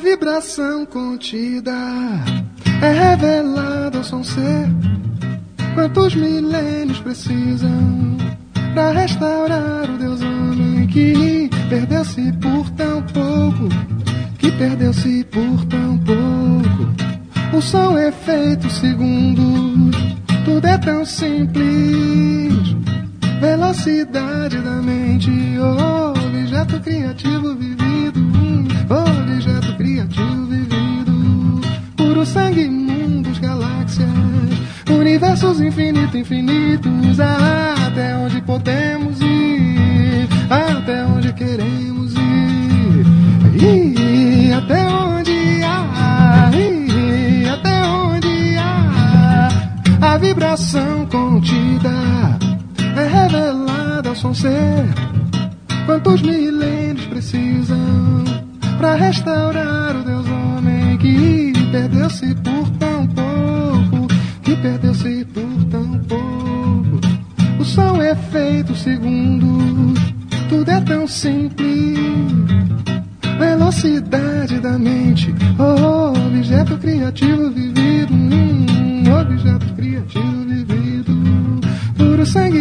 vibração contida é revelada ao som ser. Quantos milênios precisam para restaurar o Deus homem que perdeu-se por tão pouco, que perdeu-se por tão pouco. O som é feito segundos, tudo é tão simples. Velocidade da mente, oh, objeto criativo vivido, sangue, mundos, galáxias, universos infinitos, infinitos, até onde podemos ir, até onde queremos ir, e até onde há, e até onde há a vibração contida é revelada ao som ser. Quantos milênios precisam para restaurar o Deus homem que perdeu-se por tão pouco, que perdeu-se por tão pouco. O som é feito segundos, tudo é tão simples. Velocidade da mente, oh, objeto criativo vivido, hum, objeto criativo vivido, puro sangue,